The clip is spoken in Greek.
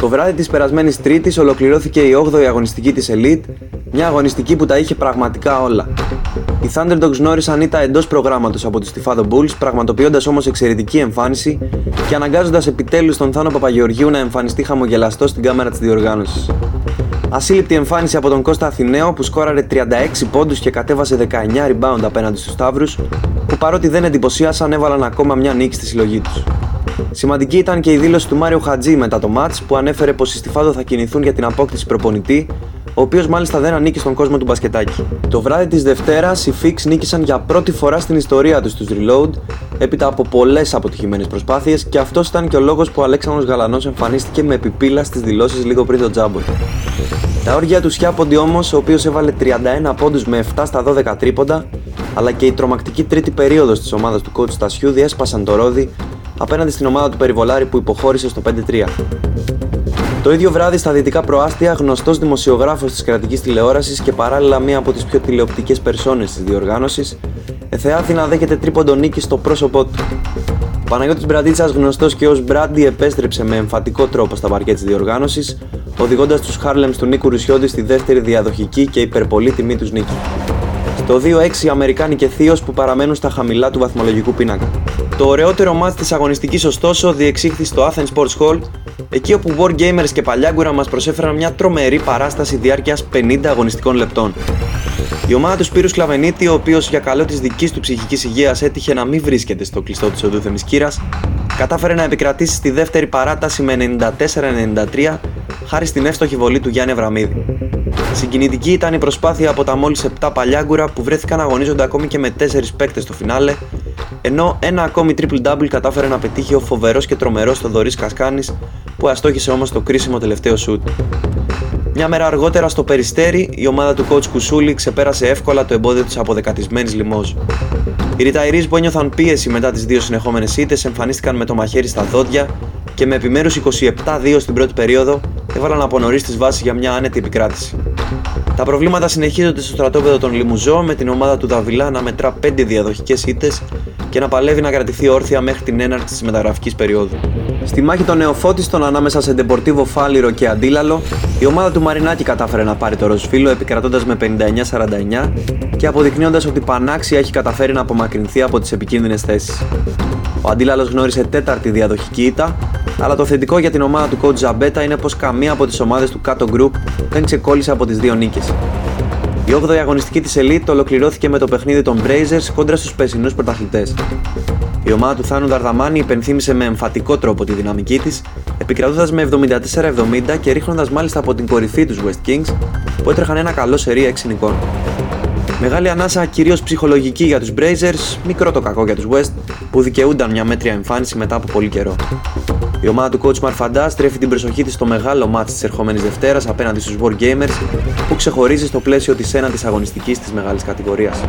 Το βράδυ της περασμένης Τρίτης ολοκληρώθηκε η 8η αγωνιστική της Elite, μια αγωνιστική που τα είχε πραγματικά όλα. Οι Thunderdogs γνώρισαν ήττα εντός προγράμματος από τους Στιφάδο Bulls, πραγματοποιώντας όμως εξαιρετική εμφάνιση και αναγκάζοντας επιτέλους τον Θάνο Παπαγεωργίου να εμφανιστεί χαμογελαστό στην κάμερα της διοργάνωσης. Ασύλληπτη εμφάνιση από τον Κώστα Αθηναίο που σκόραρε 36 πόντους και κατέβασε 19 rebound απέναντι στους Σταύρους, που παρότι δεν εντυπωσίασαν έβαλαν ακόμα μια νίκη στη συλλογή τους. Σημαντική ήταν και η δήλωση του Μάριο Χατζή μετά το match που ανέφερε πως οι Στιφάδο θα κινηθούν για την απόκτηση προπονητή, ο οποίος μάλιστα δεν ανήκει στον κόσμο του μπασκετάκι. Το βράδυ της Δευτέρας, οι Fix νίκησαν για πρώτη φορά στην ιστορία τους τους Reload, έπειτα από πολλές αποτυχημένες προσπάθειες και αυτός ήταν και ο λόγος που ο Αλέξανδρος Γαλανός εμφανίστηκε με επιπύλα στις δηλώσεις λίγο πριν το τζάμπο. Τα όργια του Σιάποντι όμως, ο οποίος έβαλε 31 πόντους με 7 στα 12 τρίποντα, αλλά και η τρομακτική τρίτη περίοδος της ομάδας του coach Στασιού διέσπασαν το ρόδι απέναντι στην ομάδα του Περιβολάρη που υποχώρησε στο 5-3. Το ίδιο βράδυ στα δυτικά προάστια, γνωστός δημοσιογράφος της κρατικής τηλεόρασης και παράλληλα μία από τις πιο τηλεοπτικές περσόνες της διοργάνωσης, εθεάθη να δέχεται τρίποντο νίκη στο πρόσωπό του. Ο Παναγιώτης Μπραντίτσας, γνωστός και ως Μπράντι, επέστρεψε με εμφατικό τρόπο στα παρκέ της διοργάνωσης, οδηγώντας τους Χάρλεμς του Νίκου Ρουσιώτη στη δεύτερη διαδοχική και υπερπολή τιμή τους νίκη. Στο 2-6 οι Αμερικάνοι και Θείος που παραμένουν στα χαμηλά του βαθμολογικού πίνακα. Το ωραιότερο μάτι της αγωνιστικής, ωστόσο, διεξήχθη στο Athens Sports Hall, εκεί όπου Wargamers και Παλιάγκουρα μας προσέφεραν μια τρομερή παράσταση διάρκειας 50 αγωνιστικών λεπτών. Η ομάδα του Σπύρου Σκλαβενίτη, ο οποίος για καλό της δικής του ψυχικής υγείας έτυχε να μην βρίσκεται στο κλειστό της οδού Θεμισκύρα, κατάφερε να επικρατήσει στη δεύτερη παράταση με 94-93 χάρη στην εύστοχη βολή του Γιάννη Αβραμίδη. Συγκινητική ήταν η προσπάθεια από τα μόλις 7 παλιάγκουρα που βρέθηκαν να αγωνίζονται ακόμη και με 4 παίκτες στο φινάλε, ενώ ένα ακόμη triple-double κατάφερε να πετύχει ο φοβερός και τρομερός Θοδωρής Κασκάνης που αστόχησε όμως το κρίσιμο τελευταίο σουτ. Μια μέρα αργότερα στο Περιστέρι, η ομάδα του coach Κουσούλη ξεπέρασε εύκολα το εμπόδιο της αποδεκατισμένης λιμόζ. Οι Ριταϊρεί που ένιωθαν πίεση μετά τις δύο συνεχόμενες ήττες εμφανίστηκαν με το μαχαίρι στα δόντια και με επιμέρους 27-2 στην πρώτη περίοδο έβαλαν από νωρίς τις βάσεις για μια άνετη επικράτηση. Τα προβλήματα συνεχίζονται στο στρατόπεδο των Λιμουζό με την ομάδα του Δαβιλά να μετρά 5 διαδοχικές ήττες και να παλεύει να κρατηθεί όρθια μέχρι την έναρξη της μεταγραφικής περίοδου. Στη μάχη των νεοφώτιστων ανάμεσα σε Ντεμπορτίβο Φάλιρο και Αντίλαλο, η ομάδα του Μαρινάκη κατάφερε να πάρει το ροσφύλλο επικρατώντας με 59-49 και αποδεικνύοντας ότι πανάξια έχει καταφέρει να απομακρυνθεί από τις επικίνδυνες θέσεις. Ο Αντίλαλος γνώρισε τέταρτη διαδοχική ήττα, αλλά το θετικό για την ομάδα του coach Ζαμπέτα είναι πως καμία από τις ομάδες του κάτω group δεν ξεκόλλησε από τις δύο νίκες. Η 8η αγωνιστική της Elite ολοκληρώθηκε με το παιχνίδι των Brazers κόντρα στους περσινού πρωταθλητές. Η ομάδα του Θάνου Δαρδαμάνη υπενθύμησε με εμφατικό τρόπο τη δυναμική της, επικρατώντας με 74-70 και ρίχνοντας μάλιστα από την κορυφή τους West Kings που έτρεχαν ένα καλό σερί 6 νικών. Μεγάλη ανάσα κυρίως ψυχολογική για τους Brazers, μικρό το κακό για τους West που δικαιούνταν μια μέτρια εμφάνιση μετά από πολύ καιρό. Η ομάδα του coach Μαρφαντά στρέφει την προσοχή της στο μεγάλο μάτς της ερχόμενης Δευτέρας απέναντι στους Wargamers που ξεχωρίζει στο πλαίσιο της ένατης αγωνιστικής της μεγάλης κατηγορίας.